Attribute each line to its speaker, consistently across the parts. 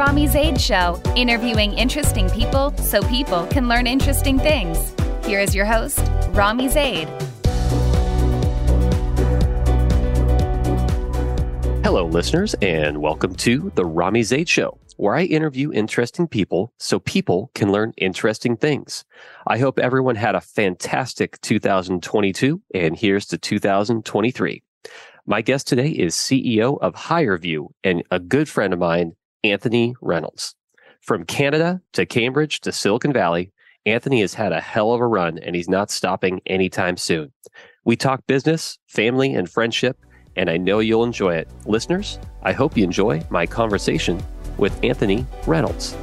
Speaker 1: Romy Zeid Show, interviewing interesting people so people can learn interesting things. Here is your host, Romy Zeid.
Speaker 2: Hello, listeners, and welcome to the Romy Zeid Show, where I interview interesting people so people can learn interesting things. I hope everyone had a fantastic 2022, and here's to 2023. My guest today is CEO of HireVue and a good friend of mine, Anthony Reynolds. From Canada to Cambridge to Silicon Valley, Anthony has had a hell of a run and he's not stopping anytime soon. We talk business, family, and friendship, and I know you'll enjoy it. Listeners, I hope you enjoy my conversation with Anthony Reynolds.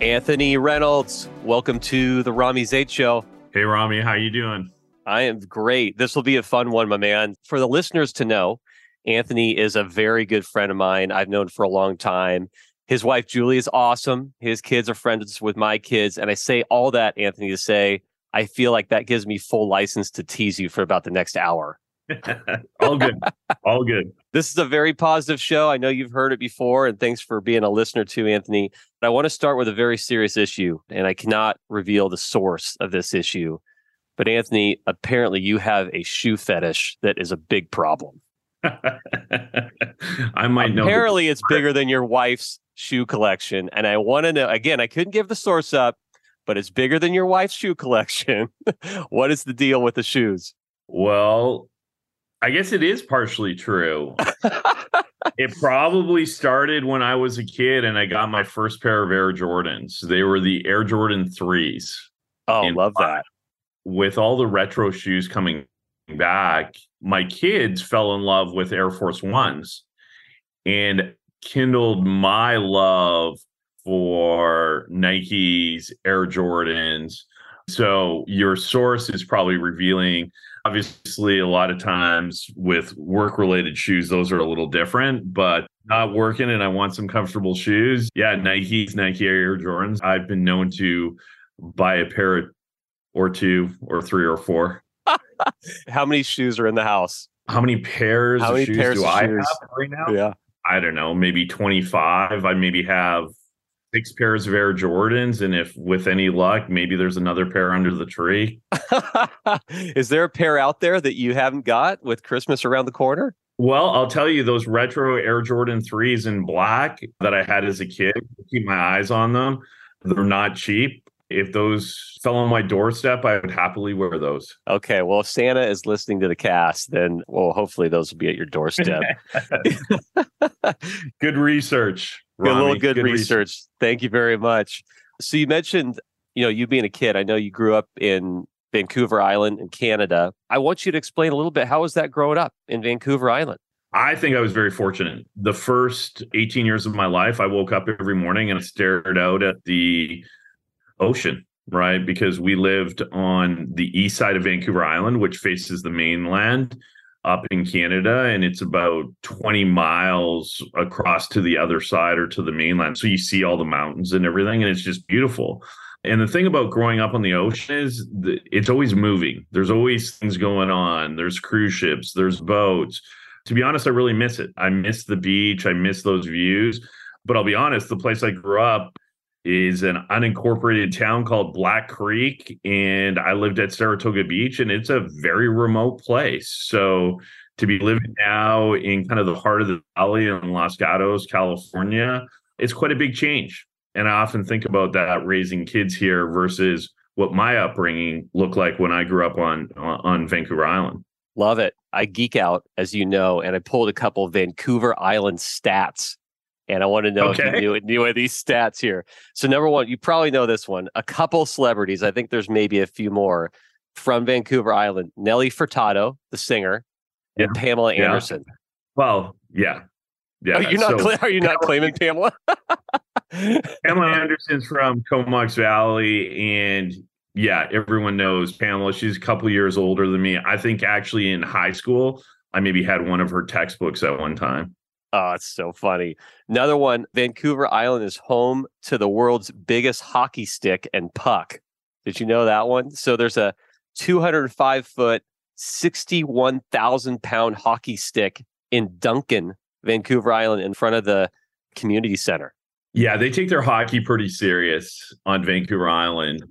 Speaker 2: Anthony Reynolds, welcome to the Romy Zeid Show.
Speaker 3: Hey Romy, how you doing?
Speaker 2: I am great. This will be a fun one, my man. For the listeners to know, Anthony is a very good friend of mine. I've known for a long time. His wife Julie is awesome. His kids are friends with my kids, and I say all that, Anthony, to say I feel like that gives me full license to tease you for about the next hour.
Speaker 3: All good. All good.
Speaker 2: This is a very positive show. I know you've heard it before, and thanks for being a listener too, Anthony. But I want to start with a very serious issue, and I cannot reveal the source of this issue. But Anthony, apparently you have a shoe fetish that is a big problem.
Speaker 3: I might know.
Speaker 2: Apparently, it's bigger than your wife's shoe collection, and I want to know. Again, I couldn't give the source up, but it's bigger than your wife's shoe collection. what is the deal with the shoes?
Speaker 3: Well, I guess it is partially true. it probably started when I was a kid and I got my first pair of Air Jordans. They were the Air Jordan 3s.
Speaker 2: Oh, love that.
Speaker 3: With all the retro shoes coming back, my kids fell in love with Air Force Ones and kindled my love for Nike's Air Jordans. So your source is probably revealing Obviously, a lot of times with work related shoes, those are a little different, but not working and I want some comfortable shoes. Yeah, Nike's, Nike Air Jordans. I've been known to buy a pair or two or three or four.
Speaker 2: How many shoes are in the house?
Speaker 3: How many pairs
Speaker 2: How many
Speaker 3: of shoes
Speaker 2: pairs
Speaker 3: do I
Speaker 2: shoes?
Speaker 3: have right now?
Speaker 2: Yeah.
Speaker 3: I don't know, maybe 25. I maybe have six pairs of Air Jordans. And if with any luck, maybe there's another pair under the tree.
Speaker 2: is there a pair out there that you haven't got with Christmas around the corner?
Speaker 3: Well, I'll tell you, those retro Air Jordan 3s in black that I had as a kid, keep my eyes on them. They're not cheap. If those fell on my doorstep, I would happily wear those.
Speaker 2: Okay. Well, if Santa is listening to the cast, then well, hopefully those will be at your doorstep.
Speaker 3: good research.
Speaker 2: Good little
Speaker 3: Romy.
Speaker 2: good, research. Thank you very much. So you mentioned, you know, you being a kid. I know you grew up in Vancouver Island in Canada. I want you to explain a little bit how was that growing up in Vancouver Island?
Speaker 3: I think I was very fortunate. The first 18 years of my life, I woke up every morning and stared out at the ocean, right? Because we lived on the east side of Vancouver Island, which faces the mainland up in Canada. And it's about 20 miles across to the other side or to the mainland. So you see all the mountains and everything, and it's just beautiful. And the thing about growing up on the ocean is it's always moving. There's always things going on. There's cruise ships, there's boats. To be honest, I really miss it. I miss the beach. I miss those views. But I'll be honest, the place I grew up is an unincorporated town called Black Creek. And I lived at Saratoga Beach, and it's a very remote place. So to be living now in kind of the heart of the valley in Los Gatos, California, it's quite a big change. And I often think about that raising kids here versus what my upbringing looked like when I grew up on uh, on Vancouver Island.
Speaker 2: Love it. I geek out, as you know, and I pulled a couple Vancouver Island stats. And I want to know if you knew, knew any of these stats here. So, number one, you probably know this one. A couple celebrities, I think there's maybe a few more from Vancouver Island. Nelly Furtado, the singer, and Pamela
Speaker 3: Yeah.
Speaker 2: Anderson.
Speaker 3: Well, yeah. Yeah.
Speaker 2: oh, you're not
Speaker 3: so-
Speaker 2: are you not claiming Pamela?
Speaker 3: Pamela Anderson's from Comox Valley, and yeah, everyone knows Pamela. She's a couple years older than me. I think actually in high school, I maybe had one of her textbooks at one time.
Speaker 2: Oh, it's so funny. Another one Vancouver Island is home to the world's biggest hockey stick and puck. Did you know that one? So there's a 205 foot, 61,000 pound hockey stick in Duncan, Vancouver Island, in front of the community center.
Speaker 3: Yeah, they take their hockey pretty serious on Vancouver Island.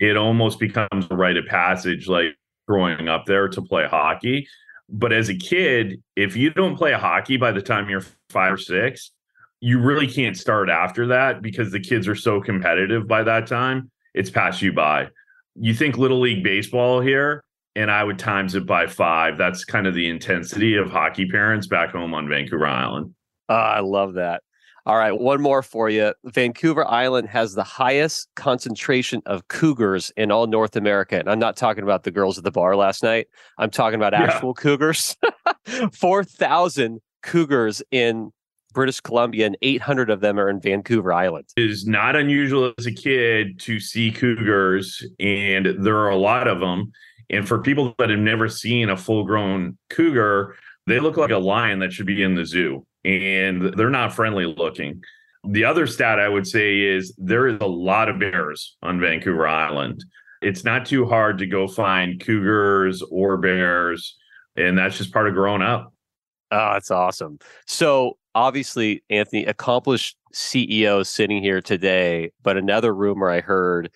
Speaker 3: It almost becomes a rite of passage, like growing up there to play hockey. But as a kid, if you don't play hockey by the time you're five or six, you really can't start after that because the kids are so competitive by that time. It's passed you by. You think Little League Baseball here, and I would times it by five. That's kind of the intensity of hockey parents back home on Vancouver Island.
Speaker 2: Uh, I love that. All right, one more for you. Vancouver Island has the highest concentration of cougars in all North America. And I'm not talking about the girls at the bar last night. I'm talking about actual yeah. cougars. 4,000 cougars in British Columbia, and 800 of them are in Vancouver Island.
Speaker 3: It is not unusual as a kid to see cougars, and there are a lot of them. And for people that have never seen a full grown cougar, they look like a lion that should be in the zoo and they're not friendly looking. The other stat I would say is there is a lot of bears on Vancouver Island. It's not too hard to go find cougars or bears, and that's just part of growing up.
Speaker 2: Oh, that's awesome. So, obviously, Anthony, accomplished CEO sitting here today, but another rumor I heard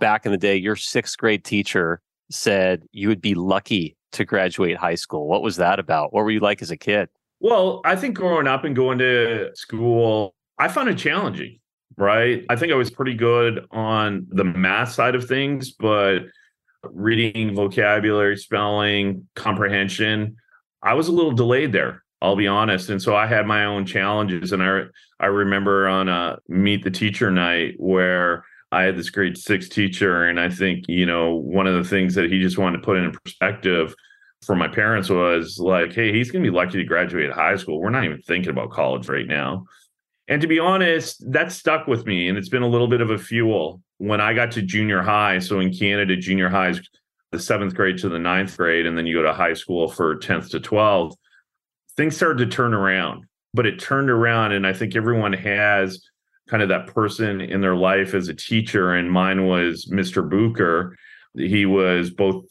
Speaker 2: back in the day, your sixth grade teacher said you would be lucky to graduate high school. What was that about? What were you like as a kid?
Speaker 3: Well, I think growing up and going to school, I found it challenging, right? I think I was pretty good on the math side of things, but reading, vocabulary, spelling, comprehension, I was a little delayed there. I'll be honest. And so I had my own challenges. And I I remember on a meet the teacher night where I had this grade six teacher, and I think, you know, one of the things that he just wanted to put in perspective for my parents was like, hey, he's going to be lucky to graduate high school. We're not even thinking about college right now. And to be honest, that stuck with me. And it's been a little bit of a fuel. When I got to junior high, so in Canada, junior high is the seventh grade to the ninth grade, and then you go to high school for 10th to 12th, things started to turn around. But it turned around, and I think everyone has kind of that person in their life as a teacher. And mine was Mr. Booker. He was both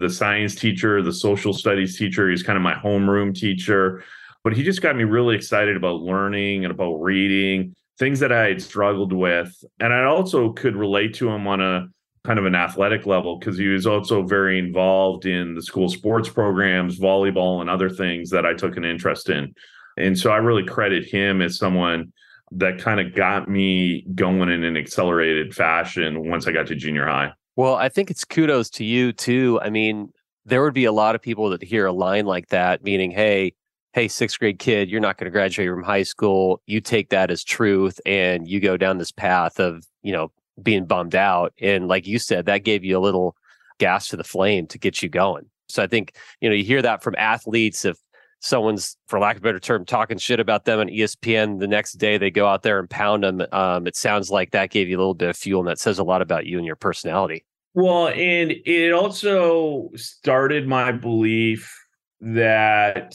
Speaker 3: the science teacher, the social studies teacher. He's kind of my homeroom teacher. But he just got me really excited about learning and about reading, things that I had struggled with. And I also could relate to him on a kind of an athletic level because he was also very involved in the school sports programs, volleyball, and other things that I took an interest in. And so I really credit him as someone that kind of got me going in an accelerated fashion once I got to junior high.
Speaker 2: Well, I think it's kudos to you too. I mean, there would be a lot of people that hear a line like that, meaning, hey, hey, sixth grade kid, you're not going to graduate from high school. You take that as truth and you go down this path of, you know, being bummed out. And like you said, that gave you a little gas to the flame to get you going. So I think, you know, you hear that from athletes if someone's, for lack of a better term, talking shit about them on ESPN. The next day they go out there and pound them. Um, it sounds like that gave you a little bit of fuel, and that says a lot about you and your personality.
Speaker 3: Well, and it also started my belief that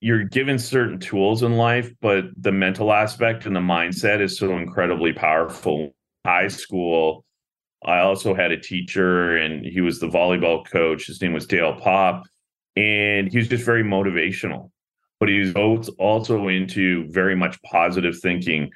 Speaker 3: you're given certain tools in life, but the mental aspect and the mindset is so incredibly powerful. High school, I also had a teacher, and he was the volleyball coach. His name was Dale Pop and he was just very motivational but he was also into very much positive thinking.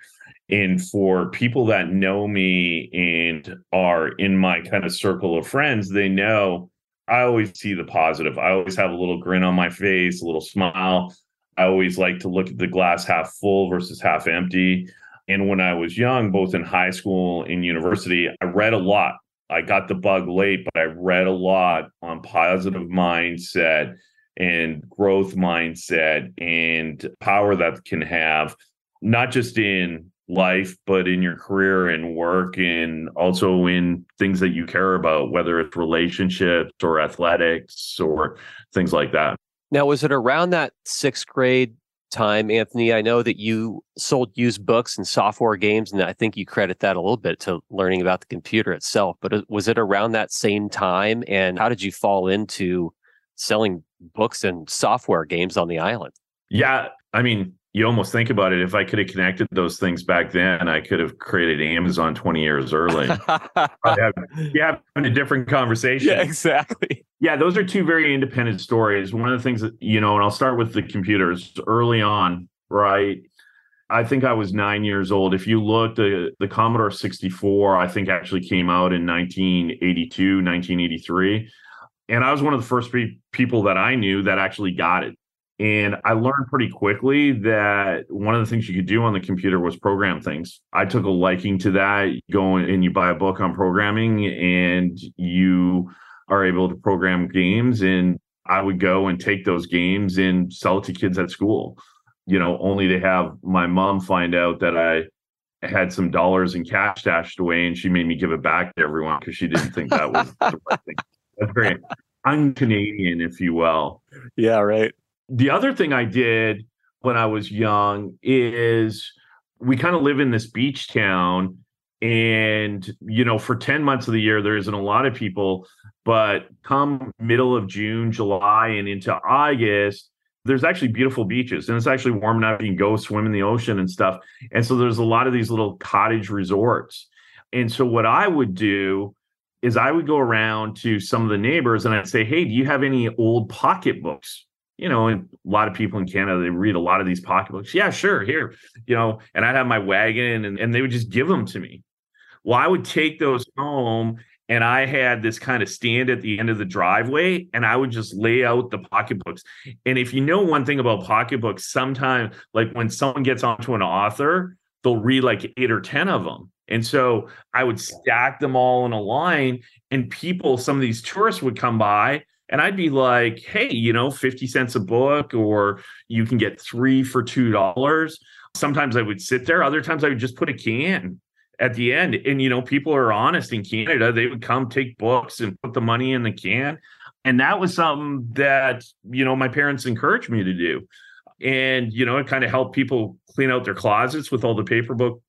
Speaker 3: And for people that know me and are in my kind of circle of friends they know i always see the positive. I always have a little grin on my face a little smile. I always like to look at the glass half full versus half empty. And when i was young both in high school and university i read a lot I got the bug late, but I read a lot on positive mindset and growth mindset and power that can have, not just in life, but in your career and work, and also in things that you care about, whether it's relationships or athletics or things like that.
Speaker 2: Now, was it around that sixth grade time, Anthony. I know that you sold used books and software games, and I think you credit that a little bit to learning about the computer itself. But uh, was it around that same time? And how did you fall into selling books and software games on the island?
Speaker 3: Yeah. I mean, you almost think about it. If I could have connected those things back then, I could have created Amazon 20 years early. have, you have a different conversation.
Speaker 2: Yeah, exactly.
Speaker 3: Yeah, those are two very independent stories. One of the things that, you know, and I'll start with the computers early on, right? I think I was nine years old. If you look, the, uh, the Commodore 64, I think actually came out in 1982, 1983. And I was one of the first pe- people that I knew that actually got it. And I learned pretty quickly that one of the things you could do on the computer was program things. I took a liking to that. You go and you buy a book on programming and you are able to program games. And I would go and take those games and sell it to kids at school, you know, only to have my mom find out that I had some dollars in cash stashed away and she made me give it back to everyone because she didn't think that was the right thing. That's very un-Canadian, if you will.
Speaker 2: Yeah, right.
Speaker 3: The other thing I did when I was young is we kind of live in this beach town and you know for 10 months of the year there isn't a lot of people but come middle of june july and into august there's actually beautiful beaches and it's actually warm enough you can go swim in the ocean and stuff and so there's a lot of these little cottage resorts. And so what i would do is i would go around to some of the neighbors and i'd say hey do you have any old pocketbooks you know, a lot of people in Canada, they read a lot of these pocketbooks. Yeah, sure, here, you know, and I'd have my wagon and, and they would just give them to me. Well, I would take those home and I had this kind of stand at the end of the driveway and I would just lay out the pocketbooks. And if you know one thing about pocketbooks, sometimes like when someone gets onto an author, they'll read like eight or 10 of them. And so I would stack them all in a line and people, some of these tourists would come by and I'd be like, hey, you know, 50 cents a book, or you can get three for $2. Sometimes I would sit there. Other times I would just put a can at the end. And, you know, people are honest in Canada. They would come take books and put the money in the can. And that was something that, you know, my parents encouraged me to do. And, you know, it kind of helped people clean out their closets with all the paper book.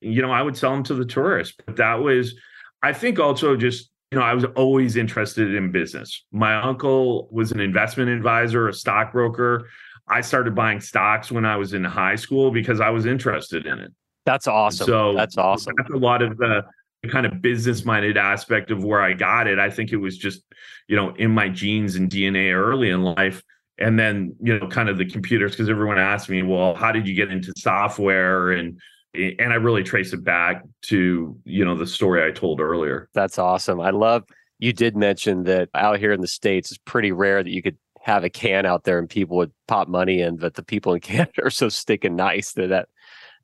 Speaker 3: You know, I would sell them to the tourists. But that was, I think, also just, you know, I was always interested in business. My uncle was an investment advisor, a stockbroker. I started buying stocks when I was in high school because I was interested in it.
Speaker 2: That's awesome. So that's awesome.
Speaker 3: That's a lot of the kind of business minded aspect of where I got it. I think it was just, you know, in my genes and DNA early in life. And then, you know, kind of the computers, because everyone asked me, well, how did you get into software? And and I really trace it back to, you know, the story I told earlier.
Speaker 2: That's awesome. I love you did mention that out here in the States, it's pretty rare that you could have a can out there and people would pop money in, but the people in Canada are so sticking nice that that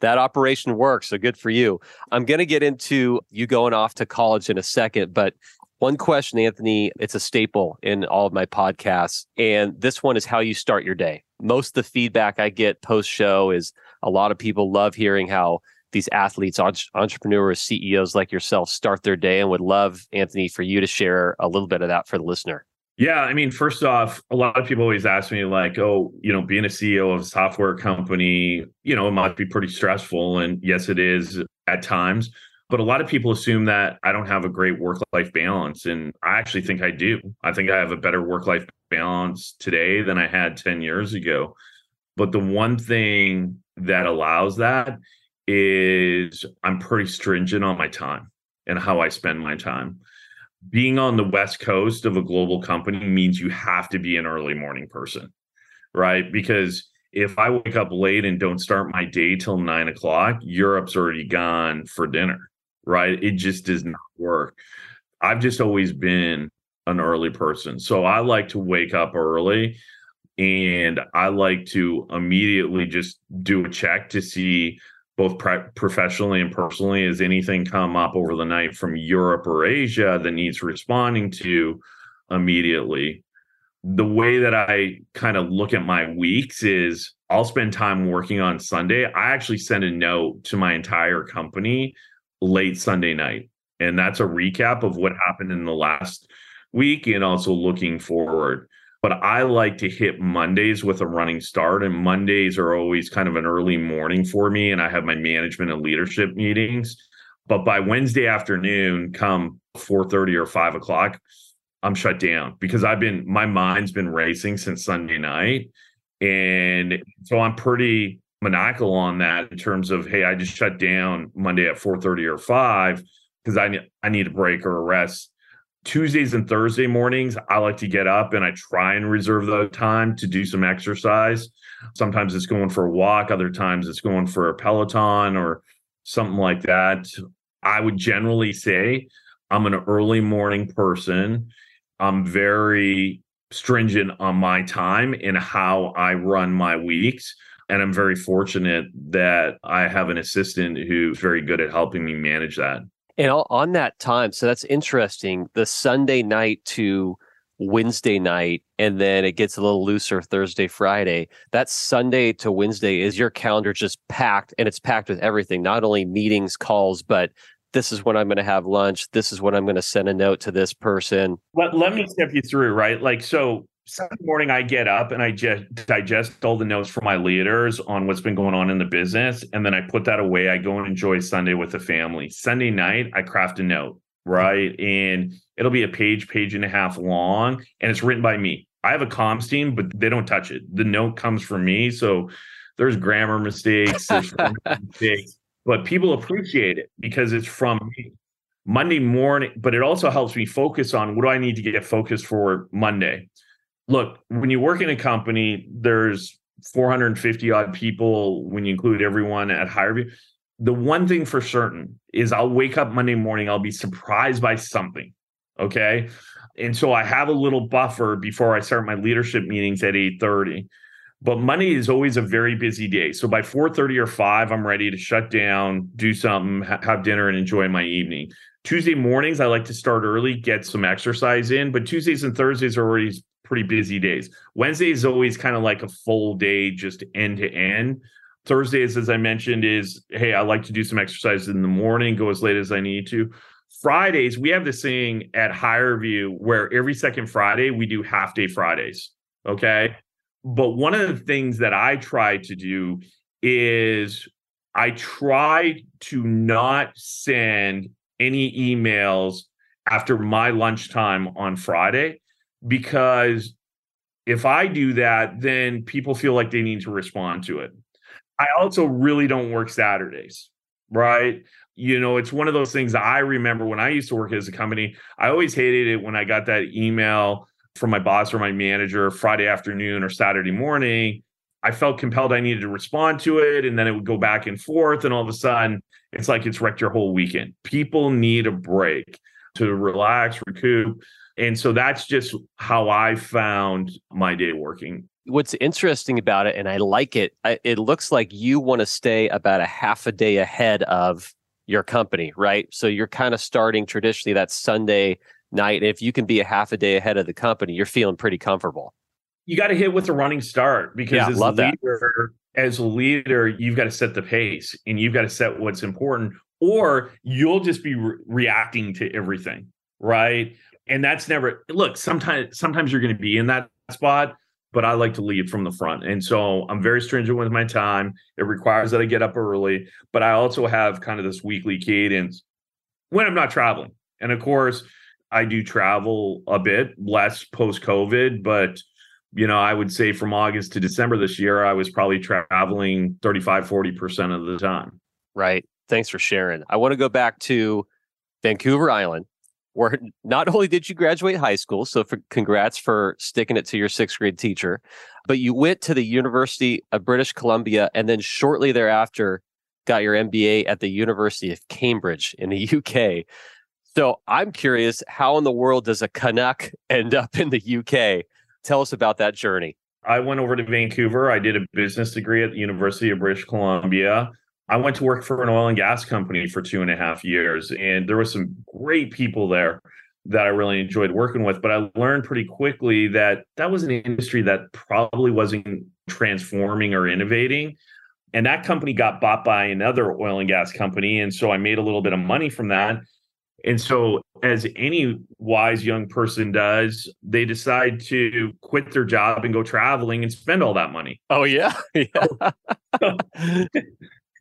Speaker 2: that operation works. So good for you. I'm going to get into you going off to college in a second, but one question, Anthony, it's a staple in all of my podcasts. And this one is how you start your day. Most of the feedback I get post show is a lot of people love hearing how these athletes, entrepreneurs, CEOs like yourself start their day and would love, Anthony, for you to share a little bit of that for the listener.
Speaker 3: Yeah, I mean, first off, a lot of people always ask me, like, oh, you know, being a CEO of a software company, you know, it must be pretty stressful. And yes, it is at times. But a lot of people assume that I don't have a great work life balance. And I actually think I do. I think I have a better work life balance today than I had 10 years ago. But the one thing that allows that is I'm pretty stringent on my time and how I spend my time being on the west coast of a global company means you have to be an early morning person right because if i wake up late and don't start my day till nine o'clock europe's already gone for dinner right? It just does not work. I've just always been an early person so i like to wake up early and i like to immediately just do a check to see both professionally and personally has anything come up over the night from europe or asia that needs responding to immediately. The way that i kind of look at my weeks is i'll spend time working on sunday i actually send a note to my entire company late sunday night and that's a recap of what happened in the last week and also looking forward but I like to hit Mondays with a running start. And Mondays are always kind of an early morning for me. And I have my management and leadership meetings. But by Wednesday afternoon, come 4:30 or 5 o'clock, I'm shut down because I've been my mind's been racing since Sunday night. And so I'm pretty maniacal on that in terms of, hey, I just shut down Monday at 4:30 or 5 because I I need a break or a rest Tuesdays and Thursday mornings, I like to get up and I try and reserve the time to do some exercise. Sometimes it's going for a walk, other times it's going for a Peloton or something like that. I would generally say I'm an early morning person. I'm very stringent on my time and how I run my weeks. And I'm very fortunate that I have an assistant who's very good at helping me manage that.
Speaker 2: And on that time, so that's interesting. The Sunday night to Wednesday night, and then it gets a little looser Thursday, Friday. That Sunday to Wednesday is your calendar just packed, and it's packed with everything, not only meetings, calls, but this is when I'm going to have lunch. This is when I'm going to send a note to this person.
Speaker 3: Let, let me step you through, right? Like, so Sunday morning, I get up and I just digest all the notes from my leaders on what's been going on in the business. And then I put that away. I go and enjoy Sunday with the family. Sunday night, I craft a note, right? And it'll be a page, page and a half long, and it's written by me. I have a comms team, but they don't touch it. The note comes from me. So there's grammar mistakes, there's mistakes, but people appreciate it because it's from me. Monday morning, but it also helps me focus on what do I need to get focused for Monday look, hmm. when you work in a company, there's 450 odd people when you include everyone at HireVue. The one thing for certain is I'll wake up Monday morning, I'll be surprised by something. Okay. And so I have a little buffer before I start my leadership meetings at 8:30. But Monday is always a very busy day. So by 4:30 or 5, I'm ready to shut down, do something, ha- have dinner, and enjoy my evening. Tuesday mornings, I like to start early, get some exercise in, but Tuesdays and Thursdays are already pretty busy days. Wednesday is always kind of like a full day, just end to end. Thursdays, as I mentioned, is hey, I like to do some exercise in the morning, go as late as I need to. Fridays, we have this thing at HireVue where every second Friday we do half day Fridays. Okay. But one of the things that I try to do is I try to not send any emails after my lunchtime on Friday because if I do that, then people feel like they need to respond to it. I also really don't work Saturdays, right? You know, it's one of those things I remember when I used to work as a company. I always hated it when I got that email from my boss or my manager Friday afternoon or Saturday morning. I felt compelled I needed to respond to it. And then it would go back and forth. And all of a sudden, it's like it's wrecked your whole weekend. People need a break to relax, recoup. And so that's just how I found my day working.
Speaker 2: What's interesting about it, and I like it, it looks like you want to stay about a half a day ahead of your company, right? So you're kind of starting traditionally that Sunday night. If you can be a half a day ahead of the company, you're feeling pretty comfortable.
Speaker 3: You got to hit with a running start because yeah, as a leader, that. as a leader, you've got to set the pace and you've got to set what's important, or you'll just be re- reacting to everything, right? And that's never look sometimes sometimes you're going to be in that spot but i like to lead from the front. And so i'm very stringent with my time. It requires that i get up early but i also have kind of this weekly cadence when i'm not traveling. And of course i do travel a bit less post covid but you know i would say from august to december this year i was probably traveling 35 40% of the time.
Speaker 2: Right. Thanks for sharing. I want to go back to vancouver island where not only did you graduate high school, so for, congrats for sticking it to your sixth grade teacher, but you went to the University of British Columbia and then shortly thereafter got your MBA at the University of Cambridge in the UK. So I'm curious, how in the world does a Canuck end up in the UK? Tell us about that journey.
Speaker 3: I went over to Vancouver. I did a business degree at the University of British Columbia. I went to work for an oil and gas company for two and a half years, and there were some great people there that I really enjoyed working with. But I learned pretty quickly that that was an industry that probably wasn't transforming or innovating. And that company got bought by another oil and gas company. And so I made a little bit of money from that. And so, as any wise young person does, they decide to quit their job and go traveling and spend all that money.
Speaker 2: Oh, yeah. yeah.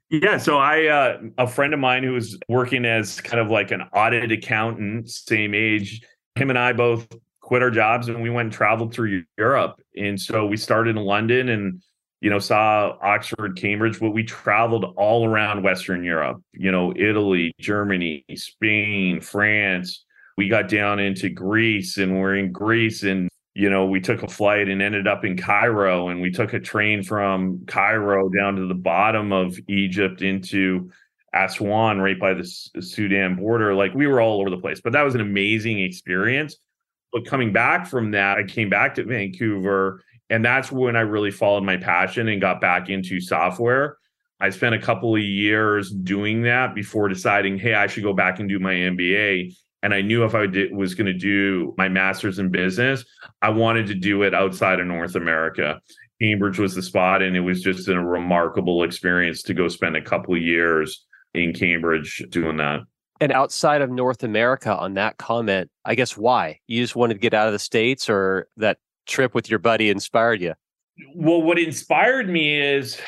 Speaker 3: Yeah, so I uh, a friend of mine who was working as kind of like an audit accountant, same age, him and I both quit our jobs and we went and traveled through Europe. And so we started in London and you know saw Oxford, Cambridge, but we traveled all around Western Europe, you know, Italy, Germany, Spain, France, we got down into Greece and we're in Greece and you know, we took a flight and ended up in Cairo and we took a train from Cairo down to the bottom of Egypt into Aswan right by the Sudan border. Like we were all over the place, but that was an amazing experience. But coming back from that, I came back to Vancouver and that's when I really followed my passion and got back into software. I spent a couple of years doing that before deciding, hey, I should go back and do my MBA. And I knew if I did, was going to do my master's in business, I wanted to do it outside of North America. Cambridge was the spot, and it was just a remarkable experience to go spend a couple of years in Cambridge doing that.
Speaker 2: And outside of North America, on that comment, I guess why? You just wanted to get out of the States, or that trip with your buddy inspired you?
Speaker 3: Well, what inspired me is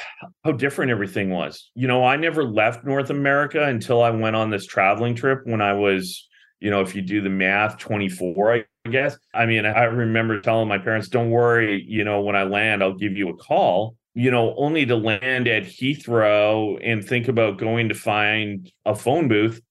Speaker 3: how different everything was. You know, I never left North America until I went on this traveling trip when I was you know, if you do the math, 24, I guess. I mean, I remember telling my parents, don't worry, you know, when I land, I'll give you a call, you know, only to land at Heathrow and think about going to find a phone booth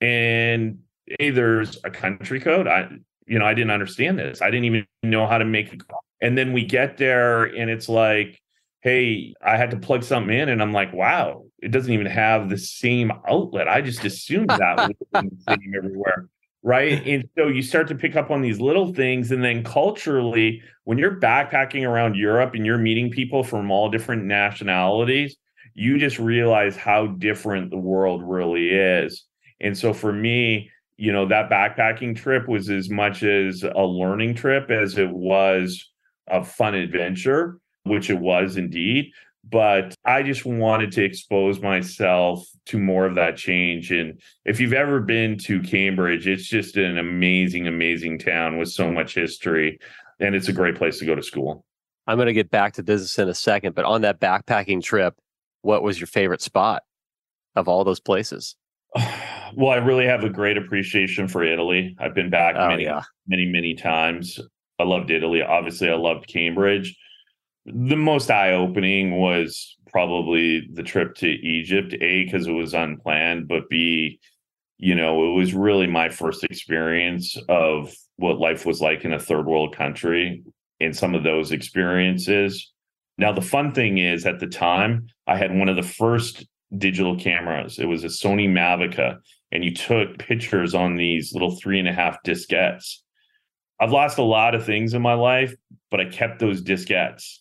Speaker 3: and hey, there's a country code. I, you know, I didn't understand this. I didn't even know how to make a call. And then we get there and it's like, hey, I had to plug something in, and I'm like, wow, it doesn't even have the same outlet. I just assumed that was the same everywhere. Right. And so you start to pick up on these little things. And then culturally, when you're backpacking around Europe and you're meeting people from all different nationalities, you just realize how different the world really is. And so for me, you know, that backpacking trip was as much as a learning trip as it was a fun adventure which it was indeed. But I just wanted to expose myself to more of that change. And if you've ever been to Cambridge, it's just an amazing, amazing town with so much history. And it's a great place to go to school.
Speaker 2: I'm going to get back to business in a second, but on that backpacking trip, what was your favorite spot of all those places?
Speaker 3: Well, I really have a great appreciation for Italy. I've been back oh, many, yeah. many, many times. I loved Italy. Obviously, I loved Cambridge the most eye opening was probably the trip to Egypt, A, because it was unplanned, but B, you know, it was really my first experience of what life was like in a third world country and some of those experiences. Now, the fun thing is at the time, I had one of the first digital cameras. It was a Sony Mavica, and you took pictures on these little three and a half diskettes. I've lost a lot of things in my life, but I kept those diskettes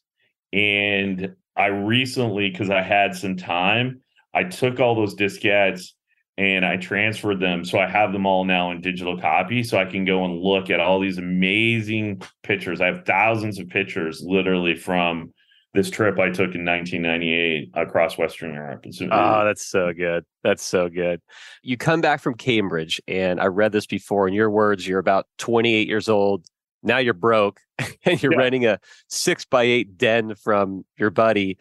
Speaker 3: and I recently, because I had some time, I took all those diskettes and I transferred them. So I have them all now in digital copy. So I can go and look at all these amazing pictures. I have thousands of pictures literally from this trip I took in 1998 across Western Europe.
Speaker 2: oh, that's so good. That's so good. You come back from Cambridge, and I read this before. In your words, you're about 28 years old now you're broke and you're yeah. renting a six by eight den from your buddy.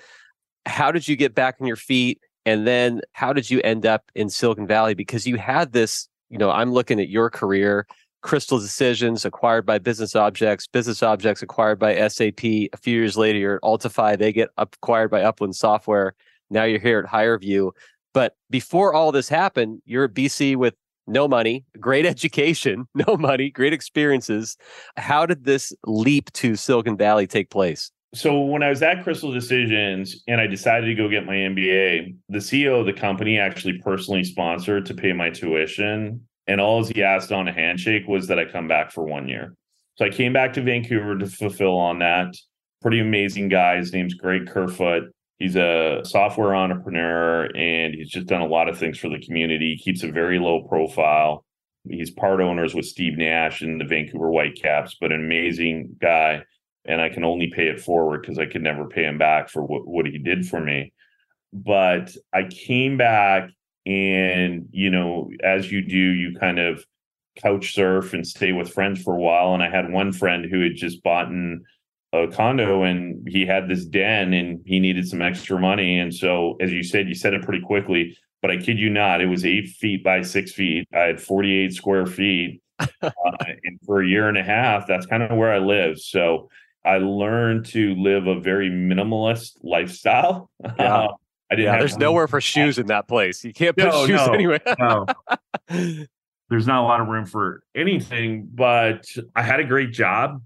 Speaker 2: How did you get back on your feet? And then how did you end up in Silicon Valley? Because you had this, you know, I'm looking at your career, Crystal Decisions acquired by Business Objects, Business Objects acquired by SAP. A few years later, you're at Altify, they get acquired by Upland Software. Now you're here at HireVue. But before all this happened, you're at BC with no money, great education, no money, great experiences. How did this leap to Silicon Valley take place?
Speaker 3: So when I was at Crystal Decisions and I decided to go get my MBA, the CEO of the company actually personally sponsored to pay my tuition. And all he asked on a handshake was that I come back for one year. So I came back to Vancouver to fulfill on that. Pretty amazing guy. His name's Greg Kerfoot. He's a software entrepreneur and he's just done a lot of things for the community. He keeps a very low profile. He's part owners with Steve Nash and the Vancouver Whitecaps, but an amazing guy. And I can only pay it forward because I could never pay him back for what, what he did for me. But I came back and, you know, as you do, you kind of couch surf and stay with friends for a while. And I had one friend who had just bought in a condo and he had this den and he needed some extra money. And so, as you said, you said it pretty quickly, but I kid you not, it was eight feet by six feet. I had 48 square feet. uh, and for a year and a half, that's kind of where I live. So I learned to live a very minimalist lifestyle.
Speaker 2: Yeah. Uh, I didn't yeah, there's nowhere for shoes in that place. You can't put no, shoes
Speaker 3: no,
Speaker 2: anywhere.
Speaker 3: no. there's not a lot of room for anything, but I had a great job.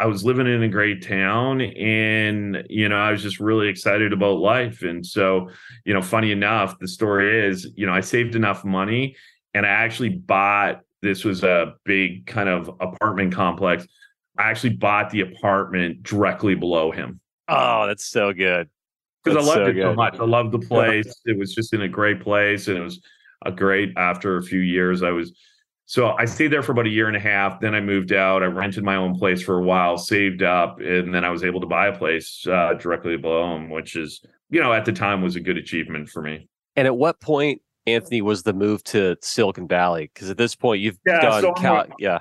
Speaker 3: I was living in a great town and you know I was just really excited about life. And so you know funny enough the story is you know I saved enough money and I actually bought this was a big kind of apartment complex. I actually bought the apartment directly below him.
Speaker 2: Oh that's so good.
Speaker 3: Because I loved so it good. so much. I loved the place. It was just in a great place and it was a great after a few years I was so I stayed there for about a year and a half. Then I moved out. I rented my own place for a while, saved up, and then I was able to buy a place uh, directly below him, which is, you know, at the time was a good achievement for me.
Speaker 2: And at what point, Anthony, was the move to Silicon Valley? Because at this point, you've yeah, done, so Cal- yeah.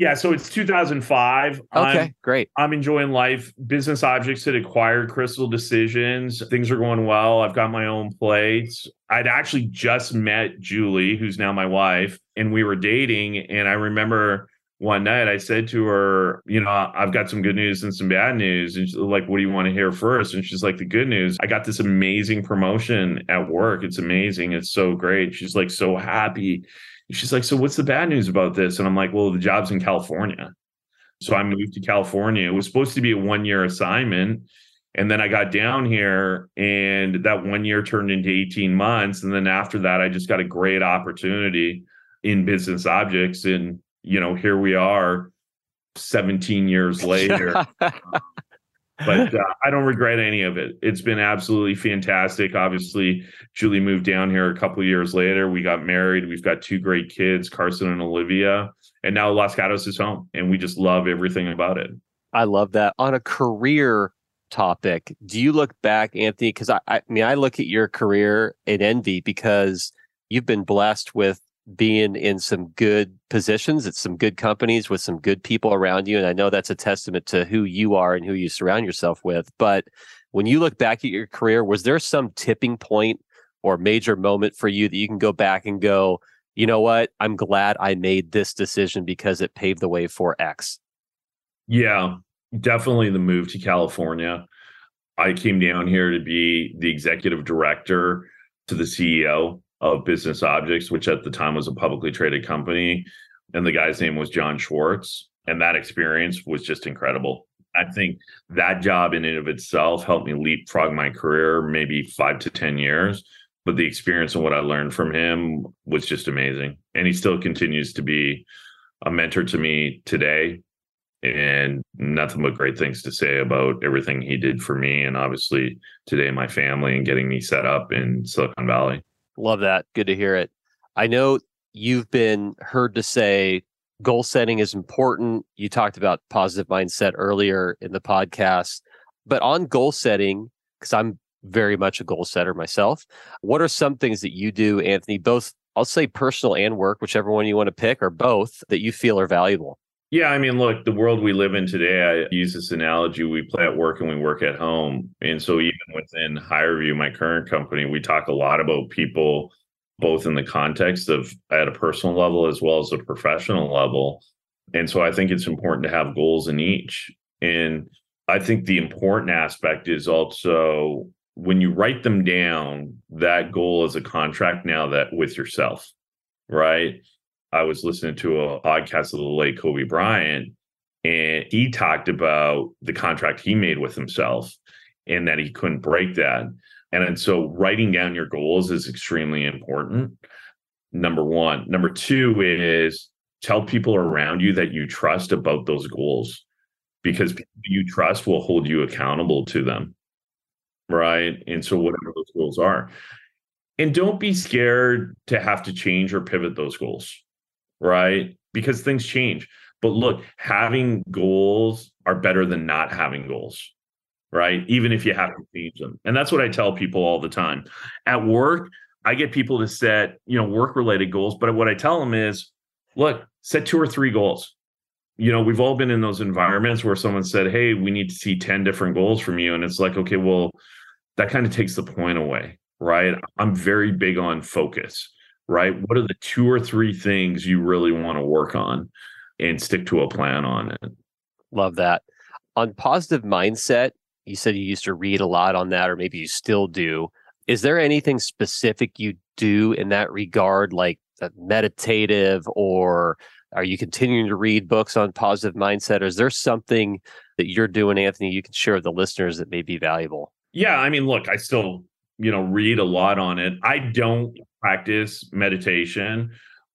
Speaker 3: Yeah, so it's 2005.
Speaker 2: Okay, I'm, great.
Speaker 3: I'm enjoying life. Business Objects had acquired Crystal Decisions. Things are going well. I've got my own place. I'd actually just met Julie, who's now my wife, and we were dating. And I remember one night I said to her, you know, I've got some good news and some bad news. And she's like, what do you want to hear first? And she's like, the good news. I got this amazing promotion at work. It's amazing. It's so great. She's like, so happy she's like, So what's the bad news about this? And I'm like, Well, the job's in California. So I moved to California. It was supposed to be a one year assignment. And then I got down here, and that one year turned into 18 months. And then after that, I just got a great opportunity in business objects. And, you know, here we are 17 years later. but uh, I don't regret any of it. It's been absolutely fantastic. Obviously, Julie moved down here a couple years later. We got married. We've got two great kids, Carson and Olivia, and now Los Gatos is home, and we just love everything about it.
Speaker 2: I love that. On a career topic, do you look back, Anthony? Because I, I mean, I look at your career in envy because you've been blessed with being in some good positions at some good companies with some good people around you. And I know that's a testament to who you are and who you surround yourself with. But when you look back at your career, was there some tipping point or major moment for you that you can go back and go, you know what? I'm glad I made this decision because it paved the way for X.
Speaker 3: Yeah, definitely the move to California. I came down here to be the executive director to the CEO of Business Objects, which at the time was a publicly traded company. And the guy's name was John Schwarz. And that experience was just incredible. I think that job in and of itself helped me leapfrog my career maybe five to 10 years. But the experience and what I learned from him was just amazing. And he still continues to be a mentor to me today. And nothing but great things to say about everything he did for me. And obviously today, my family and getting me set up in Silicon Valley.
Speaker 2: Love that. Good to hear it. I know you've been heard to say goal setting is important. You talked about positive mindset earlier in the podcast, but on goal setting, because I'm very much a goal setter myself, what are some things that you do, Anthony, both I'll say personal and work, whichever one you want to pick, or both that you feel are valuable?
Speaker 3: Yeah, I mean, look, the world we live in today, I use this analogy we play at work and we work at home. And so, even within HireVue, my current company, we talk a lot about people, both in the context of at a personal level as well as a professional level. And so, I think it's important to have goals in each. And I think the important aspect is also when you write them down, that goal is a contract now that with yourself, right? I was listening to a podcast of the late Kobe Bryant, and he talked about the contract he made with himself and that he couldn't break that. And, and so writing down your goals is extremely important. Number one. Number two is tell people around you that you trust about those goals because people you trust will hold you accountable to them. Right. And so, whatever those goals are. And don't be scared to have to change or pivot those goals right? Because things change. But look, having goals are better than not having goals, right? Even if you have to change them. And that's what I tell people all the time. At work, I get people to set, you know, work related goals, but what I tell them is, look, set two or three goals. You know, we've all been in those environments where someone said, "Hey, we need to see 10 different goals from you." And it's like, "Okay, well, that kind of takes the point away." Right? I'm very big on focus right? What are the two or three things you really want to work on and stick to a plan on it?
Speaker 2: Love that. On positive mindset, you said you used to read a lot on that, or maybe you still do. Is there anything specific you do in that regard, like uh, meditative or are you continuing to read books on positive mindset? Or is there something that you're doing, Anthony, you can share with the listeners that may be valuable?
Speaker 3: Yeah, I mean, look, I still, you know, read a lot on it. I don't practice meditation.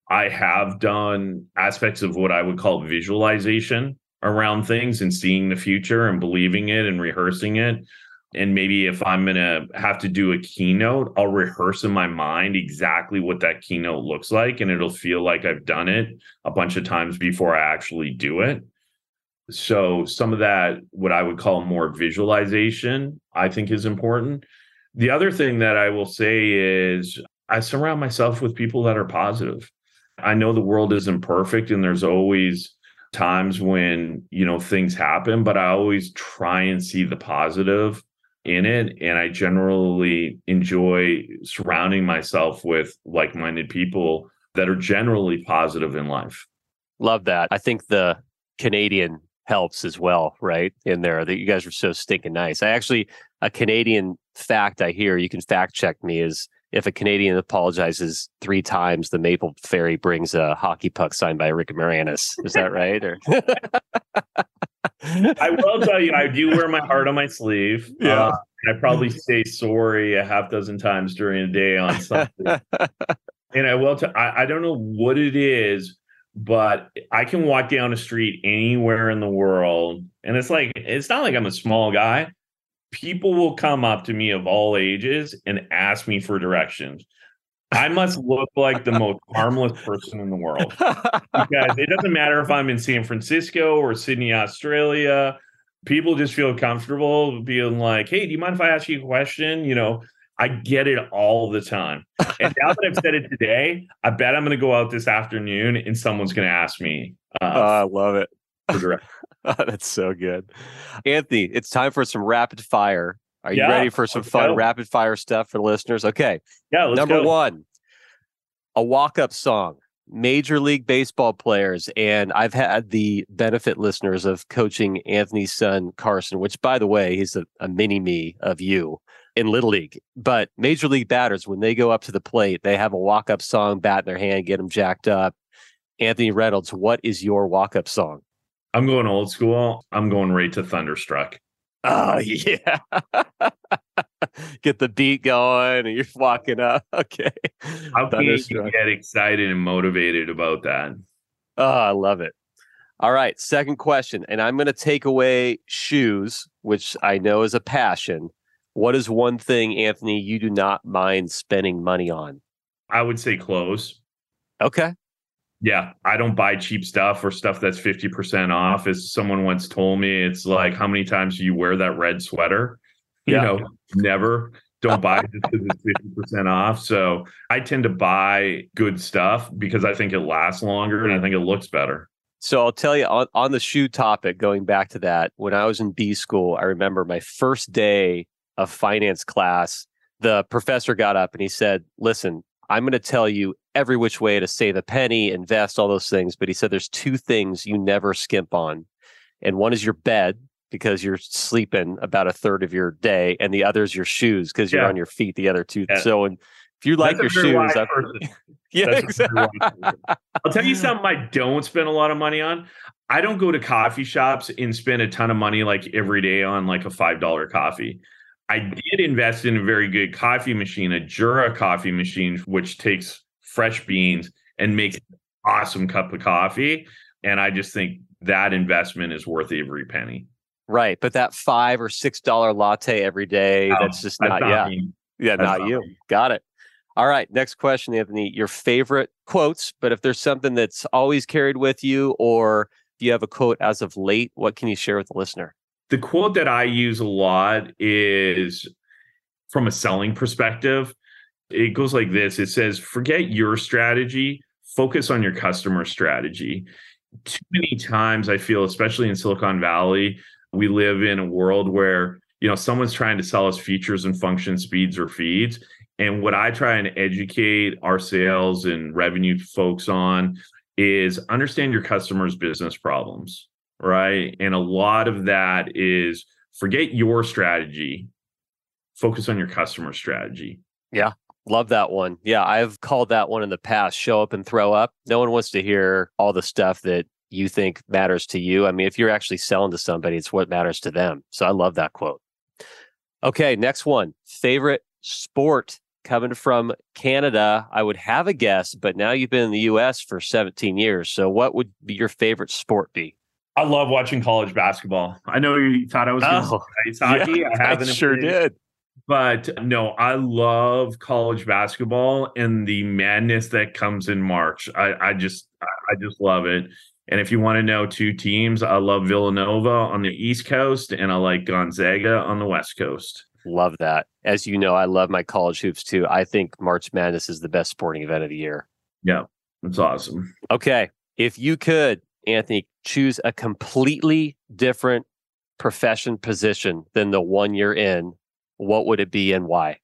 Speaker 3: I have done aspects of what I would call visualization around things and seeing the future and believing it and rehearsing it. And maybe if I'm going to have to do a keynote, I'll rehearse in my mind exactly what that keynote looks like. And it'll feel like I've done it a bunch of times before I actually do it. So, some of that, what I would call more visualization, I think is important. The other thing that I will say is I surround myself with people that are positive. I know the world isn't perfect and there's always times when, you know, things happen, but I always try and see the positive in it and I generally enjoy surrounding myself with like-minded people that are generally positive in life.
Speaker 2: Love that. I think the Canadian helps as well, right? In there that you guys are so stinking nice. I actually a Canadian fact I hear, you can fact check me is if a Canadian apologizes three times, the Maple Fairy brings a hockey puck signed by Rick Moranis. Is that right? Or
Speaker 3: I will tell you, I do wear my heart on my sleeve.
Speaker 2: Yeah. Uh,
Speaker 3: I probably say sorry a half dozen times during a day on something. and I will tell I, I don't know what it is, but I can walk down a street anywhere in the world. And it's like, it's not like I'm a small guy. People will come up to me of all ages and ask me for directions. I must look like the most harmless person in the world because it doesn't matter if I'm in San Francisco or Sydney, Australia. People just feel comfortable being like, "Hey, do you mind if I ask you a question?" You know, I get it all the time. And now that I've said it today, I bet I'm going to go out this afternoon and someone's going to ask me.
Speaker 2: Uh, oh, I love it. oh, that's so good. Anthony, it's time for some rapid fire. Are you yeah, ready for some fun go. rapid fire stuff for the listeners? Okay.
Speaker 3: Yeah.
Speaker 2: Number
Speaker 3: go.
Speaker 2: one, a walk up song. Major League Baseball players, and I've had the benefit listeners of coaching Anthony's son Carson, which, by the way, he's a, a mini me of you in Little League. But Major League batters, when they go up to the plate, they have a walk up song, bat in their hand, get them jacked up. Anthony Reynolds, what is your walk up song?
Speaker 3: I'm going old school. I'm going right to Thunderstruck.
Speaker 2: Oh yeah. get the beat going and you're walking up. Okay.
Speaker 3: How can you get excited and motivated about that?
Speaker 2: Oh, I love it. All right. Second question. And I'm going to take away shoes, which I know is a passion. What is one thing, Anthony, you do not mind spending money on?
Speaker 3: I would say clothes.
Speaker 2: Okay.
Speaker 3: Yeah, I don't buy cheap stuff or stuff that's 50% off. As someone once told me, it's like, how many times do you wear that red sweater? You yeah. know, never. Don't buy it because it's 50% off. So I tend to buy good stuff because I think it lasts longer and I think it looks better.
Speaker 2: So I'll tell you on, on the shoe topic, going back to that, when I was in B school, I remember my first day of finance class, the professor got up and he said, Listen, I'm going to tell you every which way to save a penny, invest, all those things. But he said there's two things you never skimp on. And one is your bed because you're sleeping about a third of your day, and the other is your shoes because you're yeah. on your feet the other two. Yeah. So, and if you like That's your shoes, yeah, exactly.
Speaker 3: I'll tell you something I don't spend a lot of money on. I don't go to coffee shops and spend a ton of money like every day on like a five dollar coffee. I did invest in a very good coffee machine, a Jura coffee machine, which takes fresh beans and makes an awesome cup of coffee. And I just think that investment is worth every penny.
Speaker 2: Right. But that five or six dollar latte every day, no, that's just not, not yeah. Me. Yeah, that's not, not you. Got it. All right. Next question, Anthony. Your favorite quotes, but if there's something that's always carried with you or if you have a quote as of late, what can you share with the listener?
Speaker 3: The quote that I use a lot is from a selling perspective. It goes like this it says, forget your strategy, focus on your customer strategy. Too many times, I feel, especially in Silicon Valley, we live in a world where you know someone's trying to sell us features and function speeds or feeds and what i try and educate our sales and revenue folks on is understand your customers business problems right? And a lot of that is forget your strategy, focus on your customer strategy.
Speaker 2: Yeah. Love that one. Yeah, I've called that one in the past. Show up and throw up. No one wants to hear all the stuff that you think matters to you. I mean, if you're actually selling to somebody, it's what matters to them. So I love that quote. Okay, next one. Favorite sport coming from Canada. I would have a guess, but now you've been in the US for 17 years. So what would your favorite sport be?
Speaker 3: I love watching college basketball. I know you thought I was going
Speaker 2: Oh,
Speaker 3: to say hockey.
Speaker 2: Yeah,
Speaker 3: I haven't
Speaker 2: I sure did.
Speaker 3: But no, I love college basketball and the madness that comes in March. I, I just I I just love it. And if you want to know two teams, I love Villanova on the East Coast and I like Gonzaga on the West Coast.
Speaker 2: Love that. As you know, I love my college hoops too. I think March Madness is the best sporting event of the year.
Speaker 3: Yeah, that's awesome.
Speaker 2: Okay. If you could, Anthony, choose a completely different profession position than the one you're in, what would it be and why?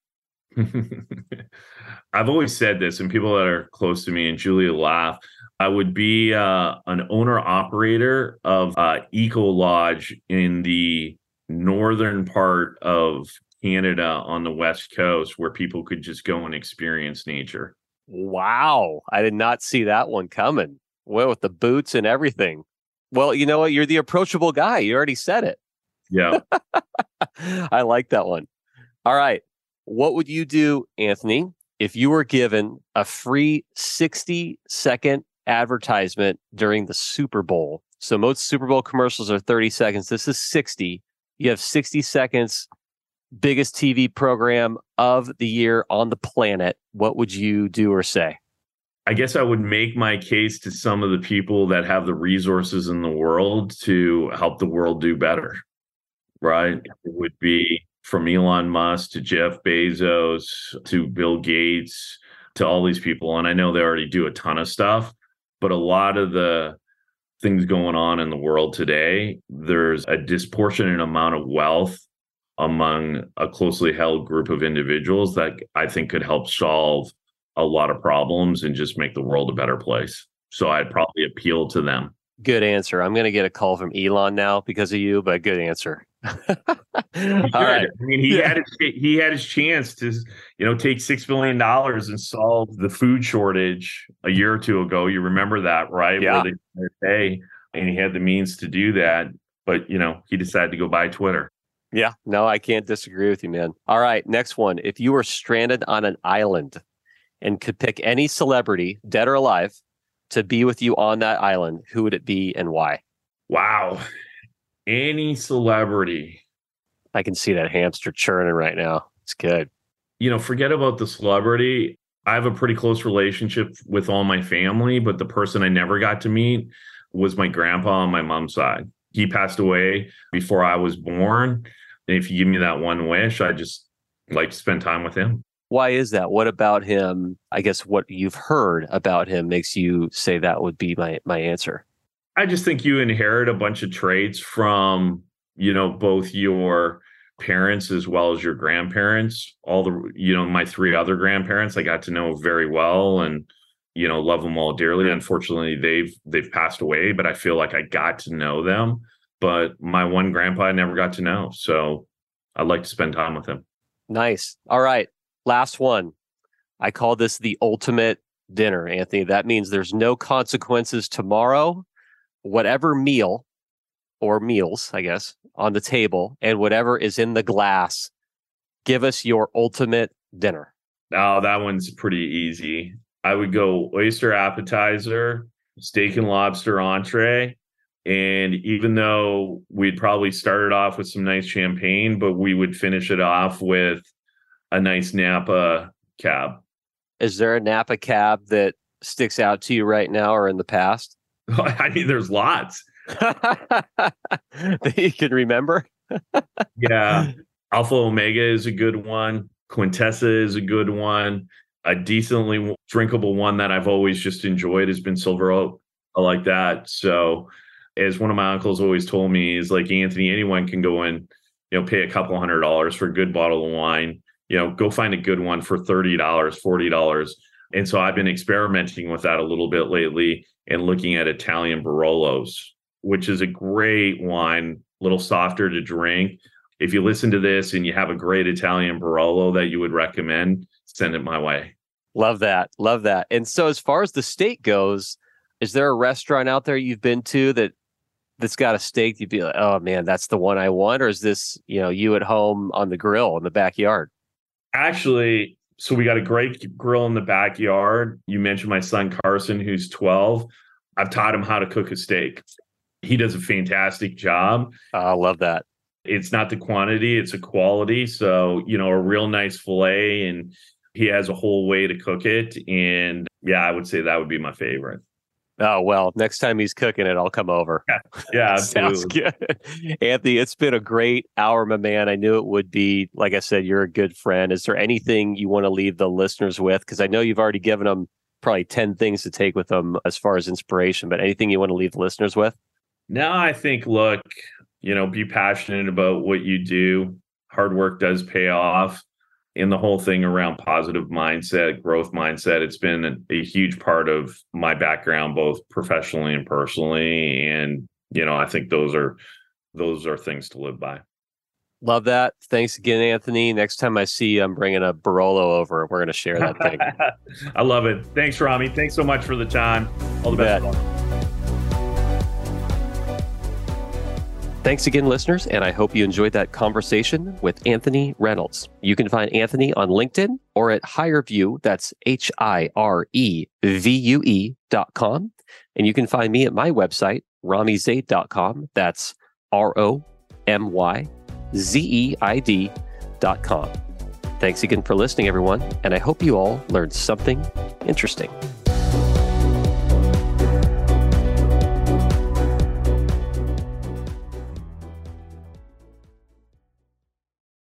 Speaker 3: I've always said this, and people that are close to me and Julia laugh. I would be uh, an owner operator of uh, Eco Lodge in the northern part of Canada on the west coast, where people could just go and experience nature.
Speaker 2: Wow. I did not see that one coming. Well, with the boots and everything. Well, you know what? You're the approachable guy. You already said it.
Speaker 3: Yeah,
Speaker 2: I like that one. All right. What would you do, Anthony, if you were given a free 60 second advertisement during the Super Bowl? So most Super Bowl commercials are 30 seconds. This is 60. You have 60 seconds, biggest TV program of the year on the planet. What would you do or say?
Speaker 3: I guess I would make my case to some of the people that have the resources in the world to help the world do better. Right? It would be from Elon Musk to Jeff Bezos to Bill Gates to all these people. And I know they already do a ton of stuff, but a lot of the things going on in the world today, there's a disproportionate amount of wealth among a closely held group of individuals that I think could help solve a lot of problems and just make the world a better place. So I'd probably appeal to them.
Speaker 2: Good answer. I'm going to get a call from Elon now because of you, but good answer. All right.
Speaker 3: I mean, he
Speaker 2: Yeah.
Speaker 3: had his, he had his chance to, you know, take six billion dollars and solve the food shortage a year or two ago. You remember that, right?
Speaker 2: Yeah.
Speaker 3: Pay, and he had the means to do that, but you know, he decided to go buy Twitter.
Speaker 2: Yeah, no, I can't disagree with you, man. All right, next one. If you were stranded on an island and could pick any celebrity, dead or alive, to be with you on that island, who would it be and why?
Speaker 3: Wow. Any celebrity,
Speaker 2: I can see that hamster churning right now. It's good.
Speaker 3: you know, forget about the celebrity. I have a pretty close relationship with all my family, but the person I never got to meet was my grandpa on my mom's side. He passed away before I was born. And if you give me that one wish, I just like to spend time with him.
Speaker 2: Why is that? What about him? I guess what you've heard about him makes you say that would be my my answer.
Speaker 3: I just think you inherit a bunch of traits from, you know, both your parents as well as your grandparents. All the, you know, my three other grandparents I got to know very well and, you know, love them all dearly. Unfortunately, they've they've passed away, but I feel like I got to know them. But my one grandpa I never got to know. So I'd like to spend time with him.
Speaker 2: Nice. All right. Last one. I call this the ultimate dinner, Anthony. That means there's no consequences tomorrow. Whatever meal or meals, I guess, on the table and whatever is in the glass, give us your ultimate dinner.
Speaker 3: Oh, that one's pretty easy. I would go oyster appetizer, steak and lobster entree. And even though we'd probably started off with some nice champagne, but we would finish it off with a nice Napa cab.
Speaker 2: Is there a Napa cab that sticks out to you right now or in the past
Speaker 3: I mean, there's lots.
Speaker 2: that you can remember?
Speaker 3: Yeah. Alpha Omega is a good one. Quintessa is a good one. A decently drinkable one that I've always just enjoyed has been Silver Oak. I like that. So, as one of my uncles always told me, is like Anthony, anyone can go in, you know, pay a couple hundred dollars for a good bottle of wine. You know, go find a good one for thirty dollars, forty dollars. And so I've been experimenting with that a little bit lately and looking at Italian Barolos, which is a great wine, a little softer to drink. if you listen to this and you have a great Italian Barolo that you would recommend, send it my way.
Speaker 2: Love that. Love that. And so as far as the steak goes, is there a restaurant out there you've been to that that's got a steak you'd be like, oh man, that's the one I want? Or is this, you know, you at home on the grill in the backyard?
Speaker 3: Actually, so we got a great grill in the backyard. You mentioned my son Carson, who's 12. I've taught him how to cook a steak. He does a fantastic job.
Speaker 2: I love that.
Speaker 3: It's not the quantity, it's a quality. So, you know, a real nice filet and he has a whole way to cook it. And yeah, I would say that would be my favorite.
Speaker 2: Oh well, next time he's cooking it, I'll come over.
Speaker 3: Yeah, yeah
Speaker 2: sounds good. Anthony, it's been a great hour, my man. I knew it would be. Like I said, you're a good friend. Is there anything you want to leave the listeners with? Because I know you've already given them probably ten things to take with them as far as inspiration. But anything you want to leave the listeners with?
Speaker 3: No, I think look, you know, be passionate about what you do. Hard work does pay off in the whole thing around positive mindset, growth mindset, it's been a, huge part of my background, both professionally and personally. And, you know, I think those are those are things to live by.
Speaker 2: Love that. Thanks again, Anthony. Next time I see you, I'm bringing a Barolo over. We're going to share that thing.
Speaker 3: I love it. Thanks, Romy. Thanks so much for the time. All the best.
Speaker 2: Thanks again, listeners, and I hope you enjoyed that conversation with Anthony Reynolds. You can find Anthony on LinkedIn or at HireVue, that's H I R E V U E dot com. And you can find me at my website, romyzeid.com. That's R O M Y Z E I D dot com. Thanks again for listening, everyone, and I hope you all learned something interesting.